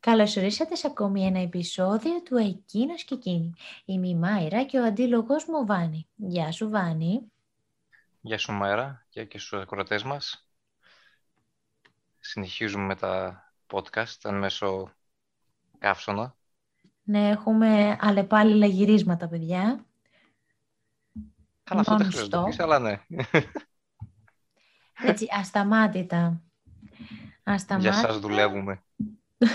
Καλώς ορίσατε σε ακόμη ένα επεισόδιο του Εκείνος και Εκείνη. Είμαι η Μάιρα και ο αντίλογος μου Βάνη. Γεια σου Βάνη. Γεια σου Μάιρα και, και στους ακροατές μας. Συνεχίζουμε με τα podcast αν μέσω καύσωνα. Ναι, έχουμε αλλεπάλληλα γυρίσματα, παιδιά. Καλά, αυτό δεν χρειάζεται αλλά ναι. Έτσι, ασταμάτητα. ασταμάτητα. Για σας δουλεύουμε.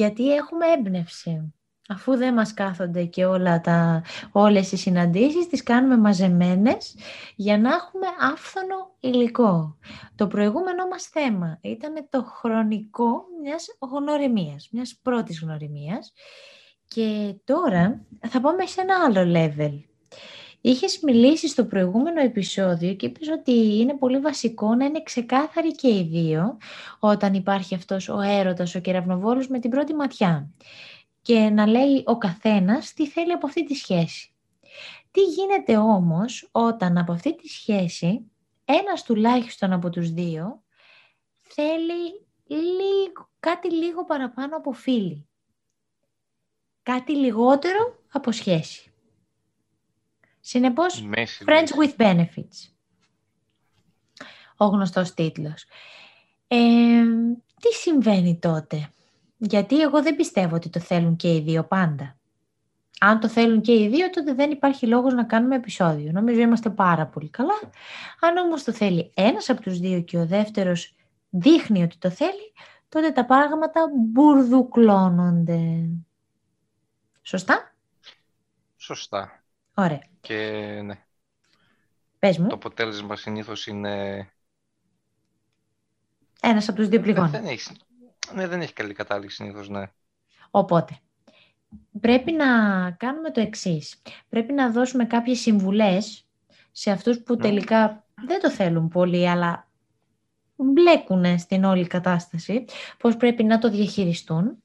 Γιατί έχουμε έμπνευση. Αφού δεν μας κάθονται και όλα τα, όλες οι συναντήσεις, τις κάνουμε μαζεμένες για να έχουμε άφθονο υλικό. Το προηγούμενο μας θέμα ήταν το χρονικό μιας γνωριμίας, μιας πρώτης γνωριμίας. Και τώρα θα πάμε σε ένα άλλο level. Είχες μιλήσει στο προηγούμενο επεισόδιο και είπες ότι είναι πολύ βασικό να είναι ξεκάθαροι και οι δύο όταν υπάρχει αυτός ο έρωτας, ο κεραυνοβόλος με την πρώτη ματιά και να λέει ο καθένας τι θέλει από αυτή τη σχέση. Τι γίνεται όμως όταν από αυτή τη σχέση ένας τουλάχιστον από τους δύο θέλει λίγο, κάτι λίγο παραπάνω από φίλη. Κάτι λιγότερο από σχέση. Συνεπώς, Friends with Benefits. Ο γνωστός τίτλος. Ε, τι συμβαίνει τότε; Γιατί εγώ δεν πιστεύω ότι το θέλουν και οι δύο πάντα. Αν το θέλουν και οι δύο, τότε δεν υπάρχει λόγος να κάνουμε επεισόδιο. Νομίζω είμαστε πάρα πολύ καλά. Αν όμως το θέλει ένας από τους δύο και ο δεύτερος δείχνει ότι το θέλει, τότε τα πράγματα μπουρδουκλώνονται. Σωστά; Σωστά. Ωραία. Και ναι. Πες μου. Το αποτέλεσμα συνήθως είναι... Ένας από τους δύο πληγών. Δεν, έχει, ναι, δεν έχει καλή κατάληξη συνήθως, ναι. Οπότε, πρέπει να κάνουμε το εξής. Πρέπει να δώσουμε κάποιες συμβουλές σε αυτούς που ναι. τελικά δεν το θέλουν πολύ, αλλά μπλέκουν στην όλη κατάσταση, πώς πρέπει να το διαχειριστούν.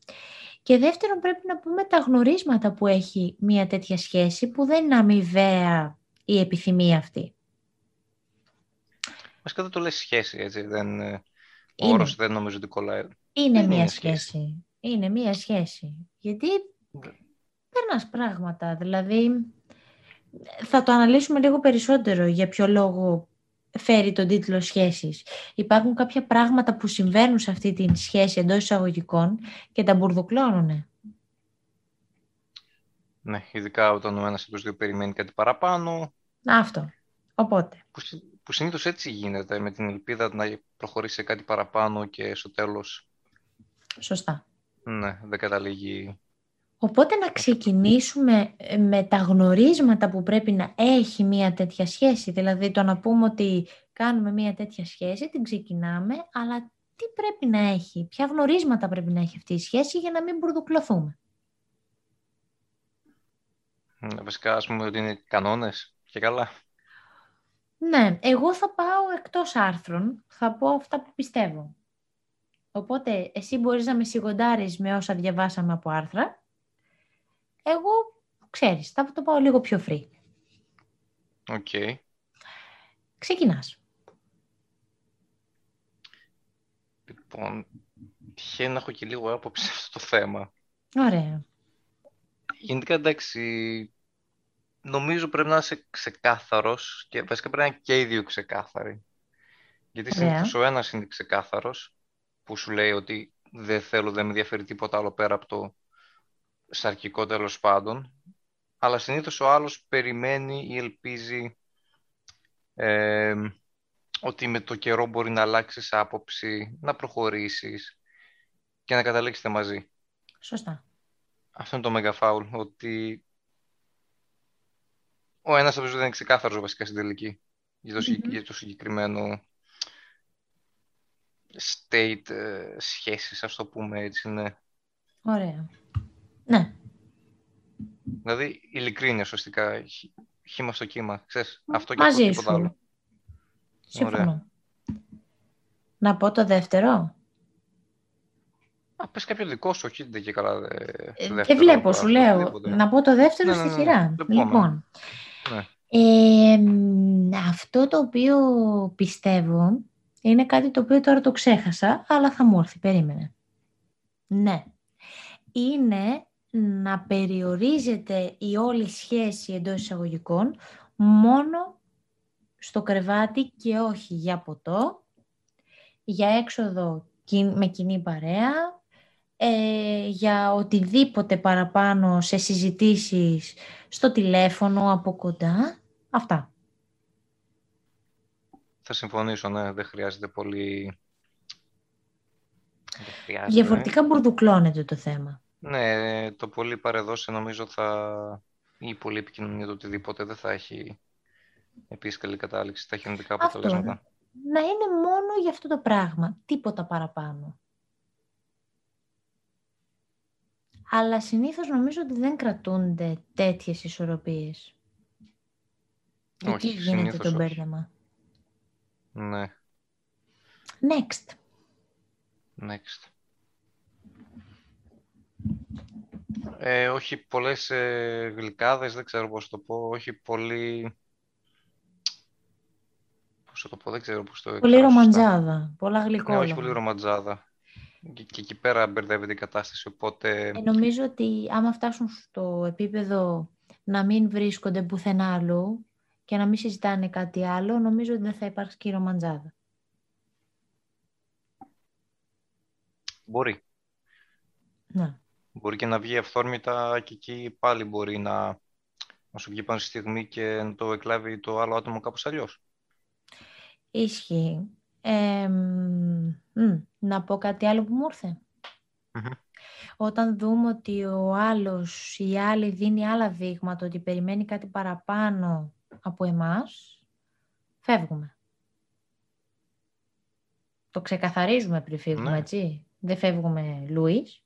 Και δεύτερον πρέπει να πούμε τα γνωρίσματα που έχει μια τέτοια σχέση που δεν είναι αμοιβαία η επιθυμία αυτή. Βασικά δεν το λες σχέση, έτσι. Δεν, ε, ο όρος δεν νομίζω ότι κολλάει. Είναι μια σχέση. Είναι μια σχέση. Γιατί ναι. περνάς πράγματα. Δηλαδή θα το αναλύσουμε λίγο περισσότερο για ποιο λόγο φέρει τον τίτλο σχέσης. Υπάρχουν κάποια πράγματα που συμβαίνουν σε αυτή τη σχέση εντός εισαγωγικών και τα μπουρδουκλώνουν. Ναι, ειδικά όταν ο ένας από τους δύο περιμένει κάτι παραπάνω. Αυτό. Οπότε. Που, που συνήθως έτσι γίνεται, με την ελπίδα να προχωρήσει σε κάτι παραπάνω και στο τέλος... Σωστά. Ναι, δεν καταλήγει Οπότε να ξεκινήσουμε ε, με τα γνωρίσματα που πρέπει να έχει μία τέτοια σχέση. Δηλαδή το να πούμε ότι κάνουμε μία τέτοια σχέση, την ξεκινάμε, αλλά τι πρέπει να έχει, ποια γνωρίσματα πρέπει να έχει αυτή η σχέση για να μην μπουρδουκλωθούμε; Ναι, βασικά, ας πούμε ότι είναι κανόνες και καλά. Ναι, εγώ θα πάω εκτός άρθρων, θα πω αυτά που πιστεύω. Οπότε, εσύ μπορείς να με σιγοντάρεις με όσα διαβάσαμε από άρθρα εγώ, ξέρεις, θα το πάω λίγο πιο free. OK. Okay. Ξεκινάς. Λοιπόν, τυχαίνει να έχω και λίγο άποψη σε αυτό το θέμα. Ωραία. Γενικά, εντάξει, νομίζω πρέπει να είσαι ξεκάθαρος και βασικά πρέπει να είναι και οι δύο ξεκάθαροι. Γιατί συνήθως ο ένας είναι ξεκάθαρος, που σου λέει ότι δεν θέλω, δεν με ενδιαφέρει τίποτα άλλο πέρα από το σαρκικό τέλος πάντων, αλλά συνήθως ο άλλος περιμένει ή ελπίζει ε, ότι με το καιρό μπορεί να αλλάξεις άποψη, να προχωρήσεις και να καταλήξετε μαζί. Σωστά. Αυτό είναι το mega foul, ότι ο ένας από τους δεν είναι ξεκάθαρος βασικά στην τελική για το, για το συγκεκριμένο state ε, σχέσης, ας το πούμε έτσι, ναι. Ωραία. Ναι. Δηλαδή, ειλικρίνεια ουσιαστικά. Χήμα στο κύμα. Ξέρεις, αυτό και Μαζί αυτό άλλο. Συμφωνώ. Να πω το δεύτερο. Α, πες κάποιο δικό σου, όχι δεν και καλά δε, ε, Δεν βλέπω, σου λέω. Να πω το δεύτερο ναι, στη ναι, ναι, σειρά. Λοιπόν, ε, αυτό το οποίο πιστεύω είναι κάτι το οποίο τώρα το ξέχασα, αλλά θα μου έρθει, περίμενε. Ναι. Είναι να περιορίζεται η όλη σχέση εντός εισαγωγικών μόνο στο κρεβάτι και όχι για ποτό, για έξοδο με κοινή παρέα, ε, για οτιδήποτε παραπάνω σε συζητήσεις στο τηλέφωνο, από κοντά. Αυτά. Θα συμφωνήσω, ναι, δεν χρειάζεται πολύ... Διαφορετικά μπουρδουκλώνεται το θέμα. Ναι, το πολύ παρεδώσει νομίζω θα... ή πολύ επικοινωνία το οτιδήποτε δεν θα έχει επίσης καλή κατάληξη, θα έχει ενδικά αποτελέσματα. Να είναι μόνο για αυτό το πράγμα, τίποτα παραπάνω. Αλλά συνήθως νομίζω ότι δεν κρατούνται τέτοιες ισορροπίες. Όχι, Εκεί γίνεται το μπέρδεμα; Ναι. Next. Next. Ε, όχι πολλές ε, γλυκάδες, δεν ξέρω πώς το πω. Όχι πολύ... Πώς το πω, δεν ξέρω πώς το Πολύ ρομαντζάδα, πολλά γλυκόλογα. Ναι, όχι πολύ ρομαντζάδα. Και, και εκεί πέρα μπερδεύεται η κατάσταση, οπότε... Ε, νομίζω ότι άμα φτάσουν στο επίπεδο να μην βρίσκονται πουθενά αλλού και να μην συζητάνε κάτι άλλο, νομίζω ότι δεν θα υπάρξει και η ρομαντζάδα. Μπορεί. Ναι. Μπορεί και να βγει αυθόρμητα και εκεί πάλι μπορεί να, να σου βγει πάνω στη στιγμή και να το εκλάβει το άλλο άτομο κάπως αλλιώς. Ισχύει. να πω κάτι άλλο που μου ηρθε Όταν δούμε ότι ο άλλος ή η άλλη δίνει άλλα δείγματα, ότι περιμένει κάτι παραπάνω από εμάς, φεύγουμε. Το ξεκαθαρίζουμε πριν φύγουμε, ναι. έτσι. Δεν φεύγουμε Λουίς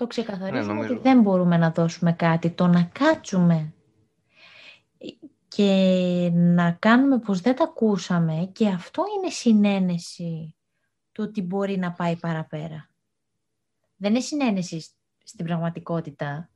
το ξεκαθαρίζουμε ότι δεν μπορούμε να δώσουμε κάτι. Το να κάτσουμε και να κάνουμε πως δεν τα ακούσαμε και αυτό είναι συνένεση του ότι μπορεί να πάει παραπέρα. Δεν είναι συνένεση στην πραγματικότητα.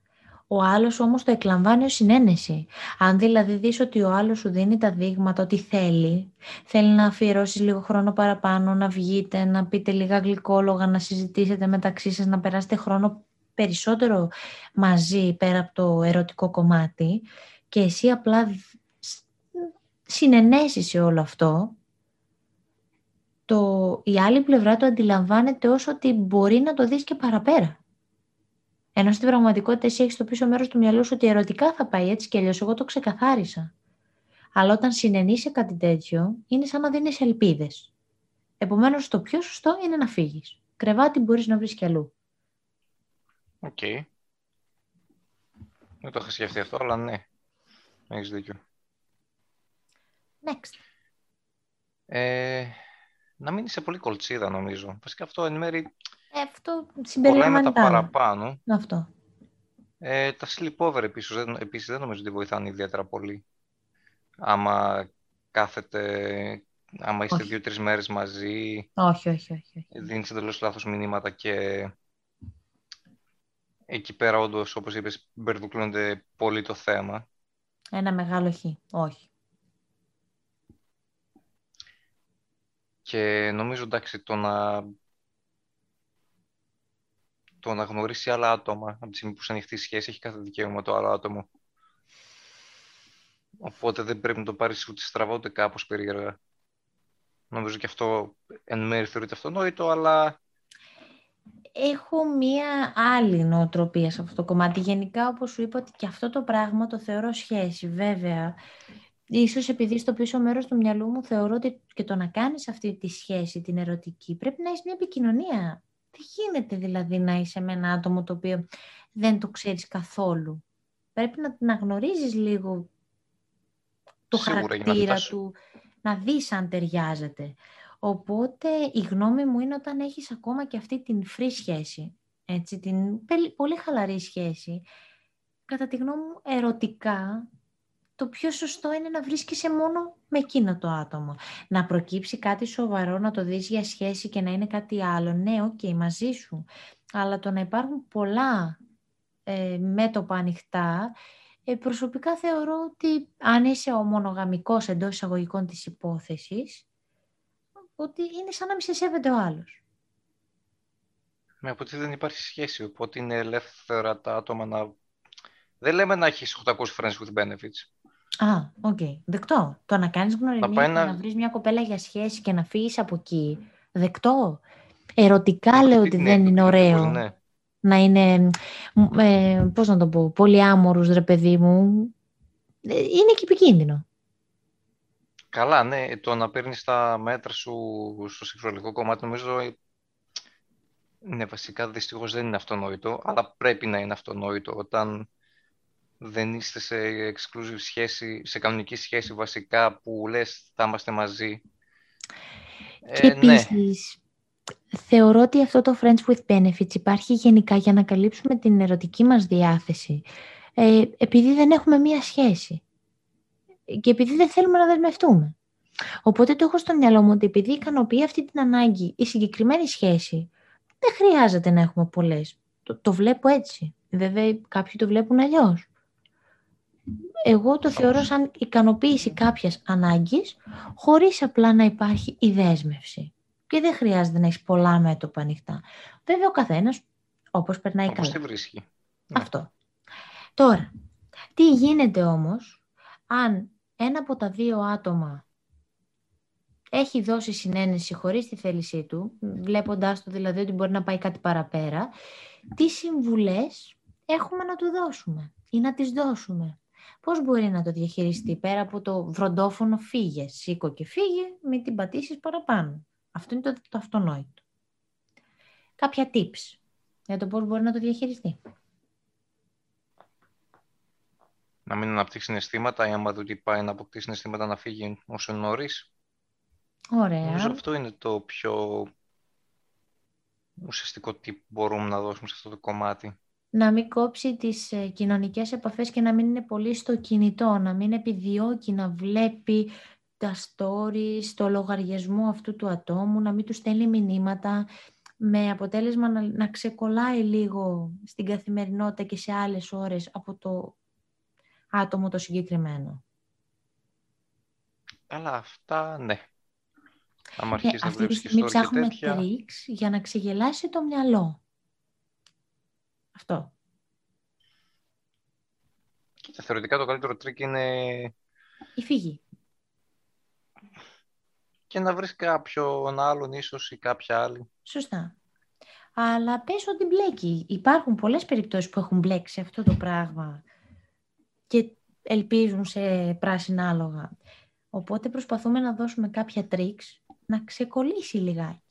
Ο άλλος όμως το εκλαμβάνει ως συνένεση. Αν δηλαδή δεις ότι ο άλλος σου δίνει τα δείγματα ότι θέλει, θέλει να αφιερώσεις λίγο χρόνο παραπάνω, να βγείτε, να πείτε λίγα γλυκόλογα, να συζητήσετε μεταξύ σας, να περάσετε χρόνο περισσότερο μαζί πέρα από το ερωτικό κομμάτι και εσύ απλά συναινέσεις σε όλο αυτό, το, η άλλη πλευρά το αντιλαμβάνεται όσο ότι μπορεί να το δεις και παραπέρα. Ενώ στην πραγματικότητα εσύ έχεις στο πίσω μέρος του μυαλού σου ότι ερωτικά θα πάει έτσι και αλλιώς εγώ το ξεκαθάρισα. Αλλά όταν συναινείς σε κάτι τέτοιο, είναι σαν να δίνεις ελπίδες. Επομένως, το πιο σωστό είναι να φύγεις. Κρεβάτι μπορείς να βρεις κι αλλού. Οκ. Δεν το είχα σκεφτεί αυτό, αλλά ναι. Έχεις δίκιο. Next. Ε, να μην είσαι πολύ κολτσίδα, νομίζω. Βασικά αυτό εν μέρει... Ε, αυτό συμπεριλαμβάνει τα παραπάνω. Αυτό. Ε, τα sleepover επίσης, δεν, επίσης δεν νομίζω ότι βοηθάνε ιδιαίτερα πολύ. Άμα κάθεται, άμα είστε δύο-τρεις μέρες μαζί. Όχι, όχι, όχι. όχι. Δίνεις εντελώς λάθος μηνύματα και εκεί πέρα όντως, όπως είπες, μπερδουκλώνεται πολύ το θέμα. Ένα μεγάλο χ. Όχι. Και νομίζω, εντάξει, το να, το να γνωρίσει άλλα άτομα από τη στιγμή που σε ανοιχτή σχέση έχει κάθε δικαίωμα το άλλο άτομο. Οπότε δεν πρέπει να το πάρεις ούτε στραβά ούτε κάπως περίεργα. Νομίζω και αυτό εν μέρει θεωρείται αυτονόητο, αλλά έχω μία άλλη νοοτροπία σε αυτό το κομμάτι. Γενικά, όπως σου είπα, ότι και αυτό το πράγμα το θεωρώ σχέση. Βέβαια, ίσως επειδή στο πίσω μέρος του μυαλού μου θεωρώ ότι και το να κάνεις αυτή τη σχέση, την ερωτική, πρέπει να έχεις μια επικοινωνία. Δεν γίνεται δηλαδή να είσαι με ένα άτομο το οποίο δεν το ξέρεις καθόλου; Πρέπει να, να γνωρίζεις λίγο το χαρακτήρα του, να δεις αν ταιριάζεται. Οπότε η γνώμη μου είναι όταν έχεις ακόμα και αυτή την free σχέση, έτσι, την πολύ χαλαρή σχέση, κατά τη γνώμη μου ερωτικά το πιο σωστό είναι να βρίσκεσαι μόνο με εκείνο το άτομο. Να προκύψει κάτι σοβαρό, να το δεις για σχέση και να είναι κάτι άλλο. Ναι, OK, okay, μαζί σου. Αλλά το να υπάρχουν πολλά ε, μέτωπα ανοιχτά, ε, προσωπικά θεωρώ ότι αν είσαι ο μονογαμικός εντός εισαγωγικών της υπόθεσης, ότι είναι σαν να μη σε σέβεται ο άλλος. Με από ότι δεν υπάρχει σχέση, οπότε είναι ελεύθερα τα άτομα να... Δεν λέμε να έχεις 800 friends with benefits. Α, OK. Okay. Δεκτό. Το να κάνεις γνωριμία και να... να βρεις μια κοπέλα για σχέση και να φύγεις από εκεί. Δεκτό. Ερωτικά λέω ότι δεν είναι ωραίο. Ναι. Να είναι, ε, πώς να το πω, πολύ άμορους ρε παιδί μου. Ε, είναι και επικίνδυνο. Καλά, ναι. Το να παίρνεις τα μέτρα σου στο σεξουαλικό κομμάτι νομίζω ναι, βασικά δυστυχώς δεν είναι αυτονόητο, αλλά πρέπει να είναι αυτονόητο όταν δεν είστε σε exclusive σχέση, σε κανονική σχέση βασικά που λες θα είμαστε μαζί. Και ε, ναι. επίσης, θεωρώ ότι αυτό το Friends with Benefits υπάρχει γενικά για να καλύψουμε την ερωτική μας διάθεση. Ε, επειδή δεν έχουμε μία σχέση. Και επειδή δεν θέλουμε να δεσμευτούμε. Οπότε το έχω στο μυαλό μου ότι επειδή ικανοποιεί αυτή την ανάγκη η συγκεκριμένη σχέση, δεν χρειάζεται να έχουμε πολλές. Το, το βλέπω έτσι. Βέβαια κάποιοι το βλέπουν αλλιώς εγώ το θεωρώ σαν ικανοποίηση κάποιας ανάγκης, χωρίς απλά να υπάρχει η δέσμευση. Και δεν χρειάζεται να έχεις πολλά μέτωπα ανοιχτά. Βέβαια ο καθένας, όπως περνάει όπως καλά. βρίσκει. Ναι. Αυτό. Τώρα, τι γίνεται όμως, αν ένα από τα δύο άτομα έχει δώσει συνένεση χωρίς τη θέλησή του, βλέποντάς το δηλαδή ότι μπορεί να πάει κάτι παραπέρα, τι συμβουλές έχουμε να του δώσουμε ή να τις δώσουμε; Πώς μπορεί να το διαχειριστεί πέρα από το βροντόφωνο φύγε, σήκω και φύγε, μην την πατήσεις παραπάνω. Αυτό είναι το, το αυτονόητο. Κάποια tips για το πώς μπορεί να το διαχειριστεί. Να μην αναπτύξει συναισθήματα ή άμα δει ότι πάει να αποκτήσει συναισθήματα να φύγει όσο νωρίς. Ωραία. Νομίζω αυτό είναι το πιο ουσιαστικό τι μπορούμε να δώσουμε σε αυτό το κομμάτι να μην κόψει τις ε, κοινωνικές επαφές και να μην είναι πολύ στο κινητό, να μην επιδιώκει να βλέπει τα stories, το λογαριασμό αυτού του ατόμου, να μην του στέλνει μηνύματα, με αποτέλεσμα να, να ξεκολλάει λίγο στην καθημερινότητα και σε άλλες ώρες από το άτομο το συγκεκριμένο. Αλλά αυτά, ναι. Αν ναι, αρχίσει να αυτή τη στιγμή ψάχνουμε τρίξ για να ξεγελάσει το μυαλό. Αυτό. Κοίτα, θεωρητικά το καλύτερο τρικ είναι... Η φυγή. Και να βρεις κάποιον άλλον ίσως ή κάποια άλλη. Σωστά. Αλλά πες ότι μπλέκει. Υπάρχουν πολλές περιπτώσεις που έχουν μπλέξει αυτό το πράγμα και ελπίζουν σε πράσινα άλογα. Οπότε προσπαθούμε να δώσουμε κάποια tricks να ξεκολλήσει λιγάκι.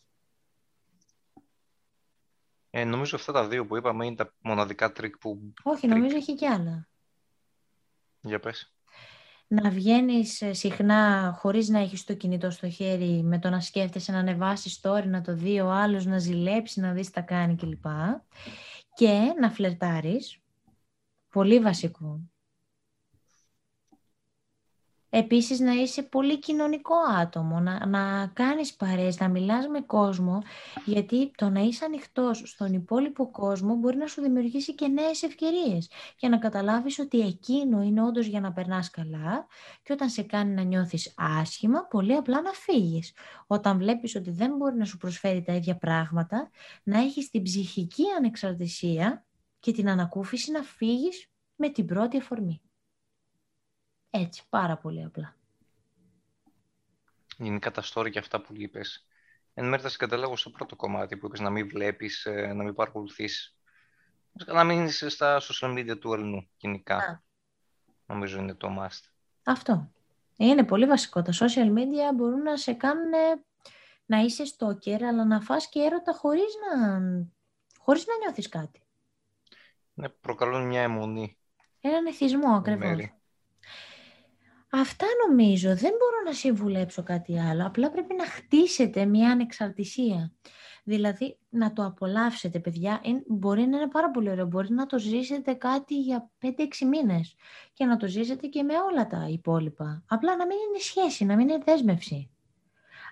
Ε, νομίζω αυτά τα δύο που είπαμε είναι τα μοναδικά τρικ που... Όχι, νομίζω έχει και άλλα. Για πες. Να βγαίνεις ε, συχνά χωρίς να έχεις το κινητό στο χέρι με το να σκέφτεσαι να ανεβάσεις story, να το δει ο άλλος, να ζηλέψει, να δεις τα κάνει κλπ. Και να φλερτάρεις. Πολύ βασικό. Επίσης να είσαι πολύ κοινωνικό άτομο, να, να κάνεις παρέες, να μιλάς με κόσμο, γιατί το να είσαι ανοιχτός στον υπόλοιπο κόσμο μπορεί να σου δημιουργήσει και νέες ευκαιρίες και να καταλάβεις ότι εκείνο είναι όντως για να περνάς καλά και όταν σε κάνει να νιώθεις άσχημα, πολύ απλά να φύγεις. Όταν βλέπεις ότι δεν μπορεί να σου προσφέρει τα ίδια πράγματα, να έχεις την ψυχική ανεξαρτησία και την ανακούφιση να φύγεις με την πρώτη αφορμή. Έτσι, πάρα πολύ απλά. Γενικά τα story και αυτά που είπες. Εν μέρει θα συγκαταλέγω στο πρώτο κομμάτι που είπες να μην βλέπεις, ε, να μην παρακολουθείς. Να μην είσαι στα social media του ελληνού, γενικά. Νομίζω είναι το must. Αυτό. Είναι πολύ βασικό. Τα social media μπορούν να σε κάνουν να είσαι stalker, αλλά να φας και έρωτα χωρίς να, χωρίς να νιώθεις κάτι. Ναι, προκαλούν μια αιμονή. Έναν εθισμό ακριβώς. Αυτά νομίζω. Δεν μπορώ να συμβουλέψω κάτι άλλο. Απλά πρέπει να χτίσετε μια ανεξαρτησία. Δηλαδή, να το απολαύσετε, παιδιά, μπορεί να είναι πάρα πολύ ωραίο. Μπορεί να το ζήσετε κάτι για 5-6 μήνες και να το ζήσετε και με όλα τα υπόλοιπα. Απλά να μην είναι σχέση, να μην είναι δέσμευση.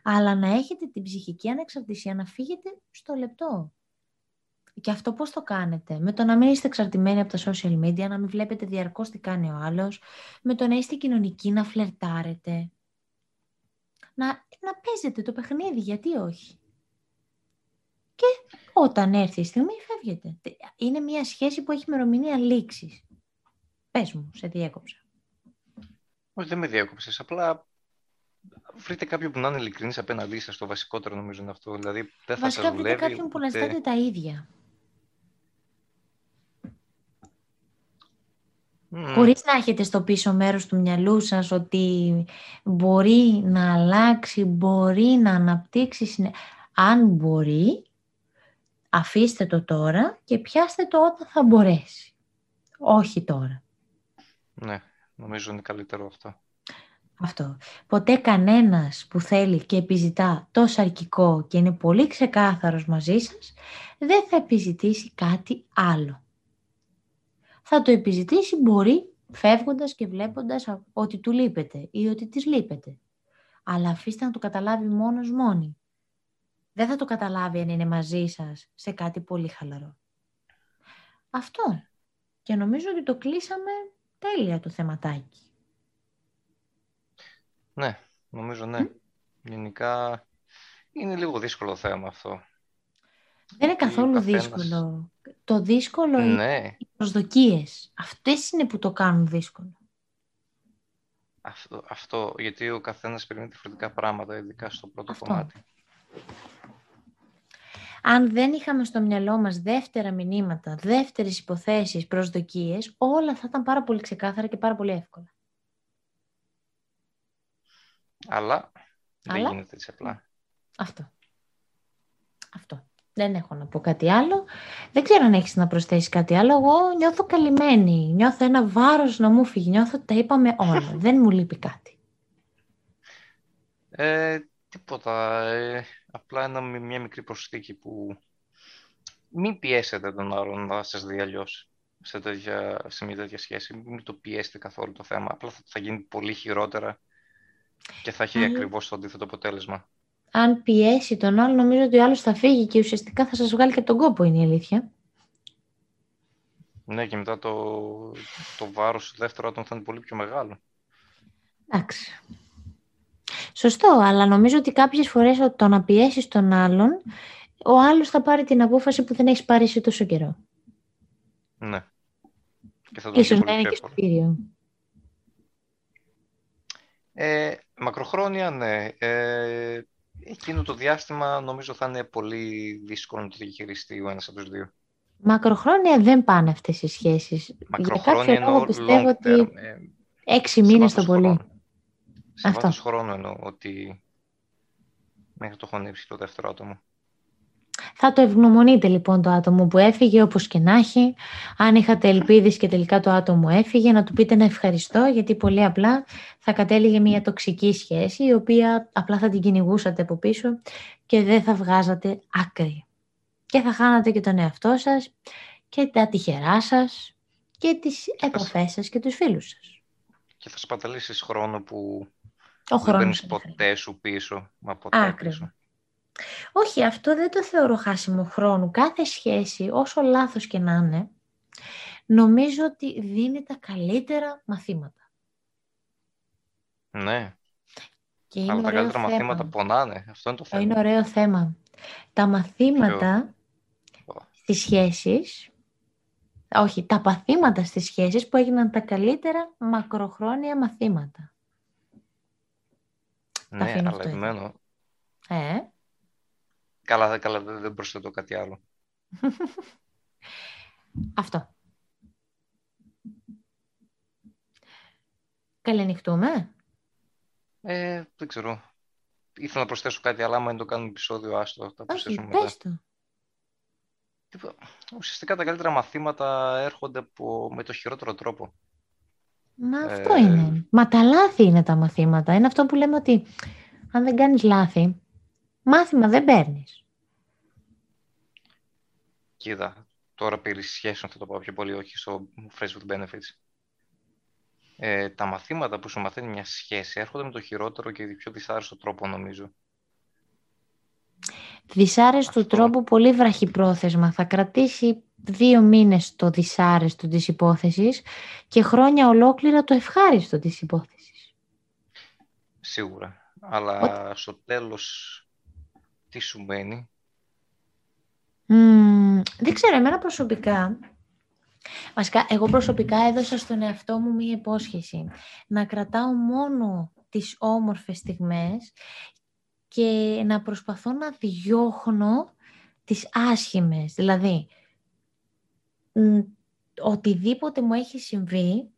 Αλλά να έχετε την ψυχική ανεξαρτησία να φύγετε στο λεπτό. Και αυτό πώς το κάνετε; Με το να μην είστε εξαρτημένοι από τα social media, να μην βλέπετε διαρκώς τι κάνει ο άλλος, με το να είστε κοινωνικοί, να φλερτάρετε. Να, να παίζετε το παιχνίδι, γιατί όχι; Και όταν έρθει η στιγμή φεύγετε. Είναι μια σχέση που έχει ημερομηνία λήξης. Πες μου, σε διέκοψα. Όχι, δεν με διέκοψες. Απλά βρείτε κάποιον που να είναι ειλικρινής απέναντί σας. Το βασικότερο νομίζω είναι αυτό. Δηλαδή δεν θα Βασικά, σας δουλεύει. Βασικά κάποιον που να αισθάνεται τα ίδια. Mm. Χωρίς να έχετε στο πίσω μέρος του μυαλού σας ότι μπορεί να αλλάξει, μπορεί να αναπτύξει. Αν μπορεί, αφήστε το τώρα και πιάστε το όταν θα μπορέσει. Όχι τώρα. Ναι, νομίζω είναι καλύτερο αυτό. Αυτό. Ποτέ κανένας που θέλει και επιζητά τόσο αρκικό και είναι πολύ ξεκάθαρος μαζί σας, δεν θα επιζητήσει κάτι άλλο θα το επιζητήσει μπορεί φεύγοντας και βλέποντας ότι του λείπεται ή ότι της λείπεται. Αλλά αφήστε να το καταλάβει μόνος μόνη. Δεν θα το καταλάβει αν είναι μαζί σας σε κάτι πολύ χαλαρό. Αυτό. Και νομίζω ότι το κλείσαμε τέλεια το θεματάκι. Ναι, νομίζω ναι. Γενικά είναι λίγο δύσκολο θέμα αυτό. Δεν είναι καθόλου δύσκολο. Το δύσκολο ναι. είναι οι προσδοκίες. Αυτές είναι που το κάνουν δύσκολο. Αυτό, αυτό γιατί ο καθένας περιμένει διαφορετικά πράγματα, ειδικά στο πρώτο αυτό. κομμάτι. Αν δεν είχαμε στο μυαλό μας δεύτερα μηνύματα, δεύτερες υποθέσεις, προσδοκίες, όλα θα ήταν πάρα πολύ ξεκάθαρα και πάρα πολύ εύκολα. Αλλά, Αλλά... δεν γίνεται έτσι απλά. Αυτό. Αυτό. Δεν έχω να πω κάτι άλλο. Δεν ξέρω αν έχεις να προσθέσεις κάτι άλλο. Εγώ νιώθω καλυμμένη. Νιώθω ένα βάρος να μου φύγει. Νιώθω ότι τα είπαμε όλα. Δεν μου λείπει κάτι. Ε, τίποτα. Ε, απλά ένα, μια μικρή προσθήκη που μην πιέσετε τον άλλον να σας δει αλλιώς σε, σε μια τέτοια σχέση. Μην το πιέσετε καθόλου το θέμα. Απλά θα, θα γίνει πολύ χειρότερα και θα έχει ακριβώς το αντίθετο αποτέλεσμα αν πιέσει τον άλλο, νομίζω ότι ο άλλος θα φύγει και ουσιαστικά θα σας βγάλει και τον κόπο, είναι η αλήθεια. Ναι, και μετά το, το βάρος του δεύτερου άτομου θα είναι πολύ πιο μεγάλο. Εντάξει. Σωστό, αλλά νομίζω ότι κάποιες φορές το να πιέσεις τον άλλον, ο άλλος θα πάρει την απόφαση που δεν έχεις πάρει σε τόσο καιρό. Ναι. Και θα το Ίσως να είναι και στο κύριο. Ε, μακροχρόνια, ναι. Ε, εκείνο το διάστημα νομίζω θα είναι πολύ δύσκολο να το διαχειριστεί ο ένας από τους δύο. Μακροχρόνια δεν πάνε αυτές οι σχέσεις. Μακροχρόνια Για κάποιο πιστεύω ότι ε, έξι μήνες το πολύ. Σε Αυτό. βάθος χρόνου εννοώ ότι μέχρι το χωνέψει το δεύτερο άτομο. Θα το ευγνωμονείτε λοιπόν το άτομο που έφυγε όπως και να έχει. Αν είχατε ελπίδες και τελικά το άτομο έφυγε, να του πείτε να ευχαριστώ γιατί πολύ απλά θα κατέληγε μια τοξική σχέση η οποία απλά θα την κυνηγούσατε από πίσω και δεν θα βγάζατε άκρη. Και θα χάνατε και τον εαυτό σας και τα τυχερά σας και τις επαφές σας και τους φίλους σας. Και θα σπαταλήσεις χρόνο που Ο δεν ποτέ σου πίσω. Μα ποτέ Άκριβο. πίσω. Όχι, αυτό δεν το θεωρώ χάσιμο χρόνου. Κάθε σχέση, όσο λάθος και να είναι, νομίζω ότι δίνει τα καλύτερα μαθήματα. Ναι. Και είναι Αλλά τα καλύτερα θέμα. μαθήματα πονάνε. Αυτό είναι το θέμα. Είναι ωραίο θέμα. Τα μαθήματα Ποιο; στις σχέσεις, όχι, τα παθήματα στις σχέσεις που έγιναν τα καλύτερα μακροχρόνια μαθήματα. Ναι, αλλά Ε. Καλά, καλά δεν προσθέτω κάτι άλλο. Αυτό. Καληνυχτούμε. Ε, δεν ξέρω. Ήθελα να προσθέσω κάτι, αλλά άμα δεν το κάνουμε επεισόδιο, άστο, θα προσθέσουμε Όχι, πες το. Ουσιαστικά τα καλύτερα μαθήματα έρχονται από, με το χειρότερο τρόπο. Μα ε... αυτό είναι. Μα τα λάθη είναι τα μαθήματα. Είναι αυτό που λέμε ότι αν δεν κάνεις λάθη, μάθημα δεν παίρνεις. κοίτα, τώρα περί σχέσεων θα το πω πιο πολύ, όχι στο Friends with Benefits. Ε, τα μαθήματα που σου μαθαίνει μια σχέση έρχονται με το χειρότερο και πιο δυσάρεστο τρόπο, νομίζω. Δυσάρεστο τρόπο, πολύ βραχυπρόθεσμα. Θα κρατήσει δύο μήνες το δυσάρεστο της υπόθεσης και χρόνια ολόκληρα το ευχάριστο της υπόθεσης. Σίγουρα. Αλλά στο τέλος τι σου μένει. δεν ξέρω, εμένα προσωπικά Βασικά, εγώ προσωπικά έδωσα στον εαυτό μου μία υπόσχεση. Να κρατάω μόνο τις όμορφες στιγμές και να προσπαθώ να διώχνω τις άσχημες. Δηλαδή, οτιδήποτε μου έχει συμβεί,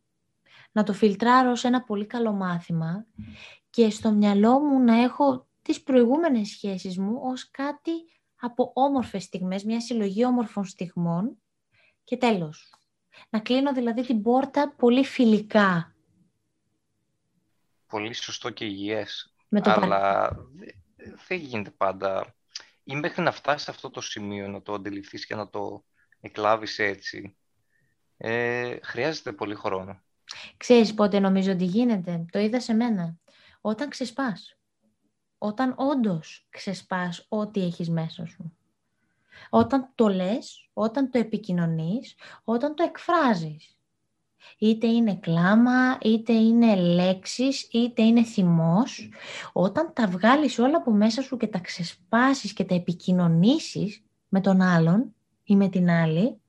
να το φιλτράρω σε ένα πολύ καλό μάθημα και στο μυαλό μου να έχω τις προηγούμενες σχέσεις μου ως κάτι από όμορφες στιγμές, μια συλλογή όμορφων στιγμών και τέλος. Να κλείνω δηλαδή την πόρτα πολύ φιλικά. Πολύ σωστό και υγιές. Με το Αλλά δεν γίνεται πάντα. Ή μέχρι να φτάσει σε αυτό το σημείο, να το αντιληφθείς και να το εκλάβεις έτσι, ε, χρειάζεται πολύ χρόνο. Ξέρεις πότε νομίζω ότι γίνεται; Το είδα σε μένα. Όταν ξεσπάς. Όταν όντως ξεσπάς ό,τι έχεις μέσα σου. Όταν το λες, όταν το επικοινωνείς, όταν το εκφράζεις. Είτε είναι κλάμα, είτε είναι λέξεις, είτε είναι θυμός. Όταν τα βγάλεις όλα από μέσα σου και τα ξεσπάσεις και τα επικοινωνήσεις με τον άλλον ή με την άλλη,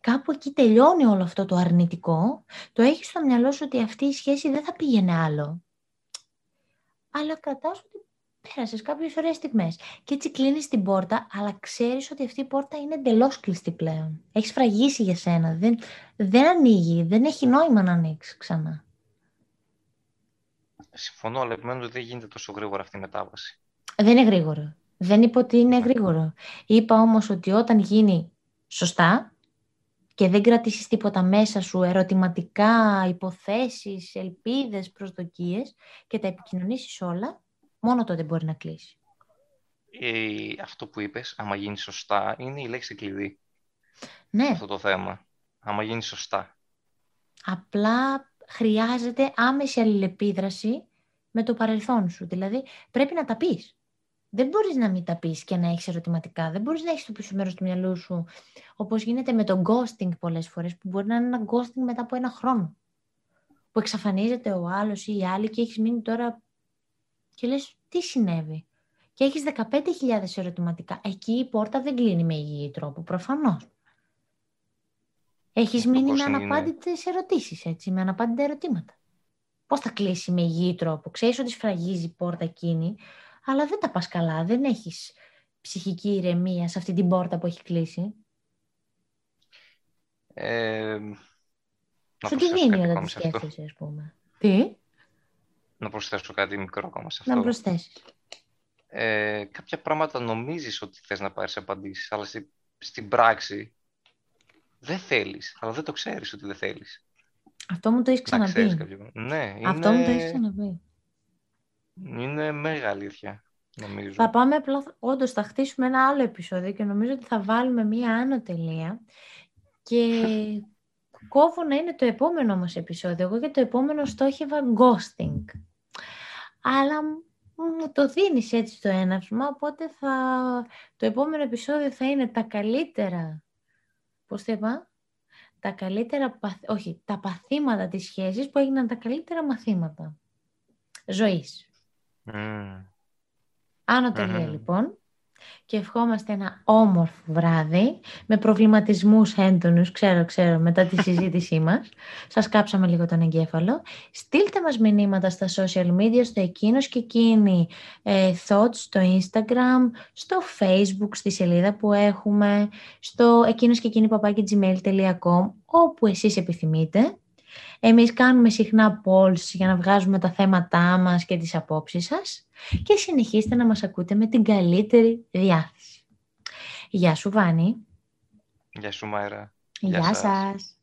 κάπου εκεί τελειώνει όλο αυτό το αρνητικό, το έχεις στο μυαλό σου ότι αυτή η σχέση δεν θα πήγαινε άλλο. Αλλά κρατάς ότι πέρασες κάποιες ωραίες στιγμές. Και έτσι κλείνεις την πόρτα, αλλά ξέρεις ότι αυτή η πόρτα είναι εντελώς κλειστή πλέον. Έχεις φραγίσει για σένα. Δεν, δεν ανοίγει. Δεν έχει νόημα να ανοίξεις ξανά. Συμφωνώ, αλλά επιμένω ότι δεν γίνεται τόσο γρήγορα αυτή η μετάβαση. Δεν είναι γρήγορο. Δεν είπα ότι είναι γρήγορο. Είπα όμως ότι όταν γίνει σωστά και δεν κρατήσεις τίποτα μέσα σου, ερωτηματικά, υποθέσεις, ελπίδες, προσδοκίες και τα επικοινωνήσεις όλα, Μόνο τότε μπορεί να κλείσει. Ε, αυτό που είπες, άμα γίνει σωστά, είναι η λέξη κλειδί. Ναι. Αυτό το θέμα. Άμα γίνει σωστά. Απλά χρειάζεται άμεση αλληλεπίδραση με το παρελθόν σου. Δηλαδή, πρέπει να τα πεις. Δεν μπορείς να μην τα πεις και να έχεις ερωτηματικά. Δεν μπορείς να έχεις το πίσω μέρος του μυαλού σου, όπως γίνεται με το ghosting πολλές φορές, που μπορεί να είναι ένα ghosting μετά από ένα χρόνο. Που εξαφανίζεται ο άλλος ή η άλλη και έχεις μείνει τώρα και λες τι συνέβη; Και έχεις 15.000 ερωτηματικά. Εκεί η πόρτα δεν κλείνει με υγιή τρόπο, προφανώς. Έχεις μείνει με αναπάντητες ερωτήσεις, έτσι, με αναπάντητα ερωτήματα. Πώς θα κλείσει με υγιή τρόπο; Ξέρεις ότι σφραγίζει η πόρτα εκείνη, αλλά δεν τα πας καλά. Δεν έχεις ψυχική ηρεμία σε αυτή την πόρτα που έχει κλείσει. Ε, Σου τι δίνει όταν τη σκέφτεσαι, ας πούμε. Τι; να προσθέσω κάτι μικρό ακόμα σε αυτό. Να προσθέσεις. Ε, κάποια πράγματα νομίζεις ότι θες να πάρεις απαντήσεις, αλλά στη, στην πράξη δεν θέλεις, αλλά δεν το ξέρεις ότι δεν θέλεις. Αυτό μου το έχεις ξαναπεί. Ναι, Αυτό μου το έχεις ξαναπεί. Είναι μεγάλη αλήθεια, νομίζω. Θα πάμε απλά, όντως θα χτίσουμε ένα άλλο επεισόδιο και νομίζω ότι θα βάλουμε μία άνω τελεία και κόβω να είναι το επόμενο όμως επεισόδιο. Εγώ για το επόμενο στόχευα ghosting. Αλλά μου το δίνεις έτσι το έναυσμα, οπότε θα... το επόμενο επεισόδιο θα είναι τα καλύτερα, πώς θα είπα, τα καλύτερα, όχι, τα παθήματα της σχέσης που έγιναν τα καλύτερα μαθήματα ζωής. Mm. Άνω λοιπόν και ευχόμαστε ένα όμορφο βράδυ με προβληματισμούς έντονους, ξέρω, ξέρω, μετά τη συζήτησή μας. Σας κάψαμε λίγο τον εγκέφαλο. Στείλτε μας μηνύματα στα social media, στο εκείνος και εκείνη ε, thoughts, στο Instagram, στο Facebook, στη σελίδα που έχουμε, στο εκείνος και εκείνη gmail.com, όπου εσείς επιθυμείτε. Εμείς κάνουμε συχνά polls για να βγάζουμε τα θέματά μας και τις απόψεις σας και συνεχίστε να μας ακούτε με την καλύτερη διάθεση. Γεια σου Βάνη. Γεια σου Μάιρα. Γεια, Γεια σας.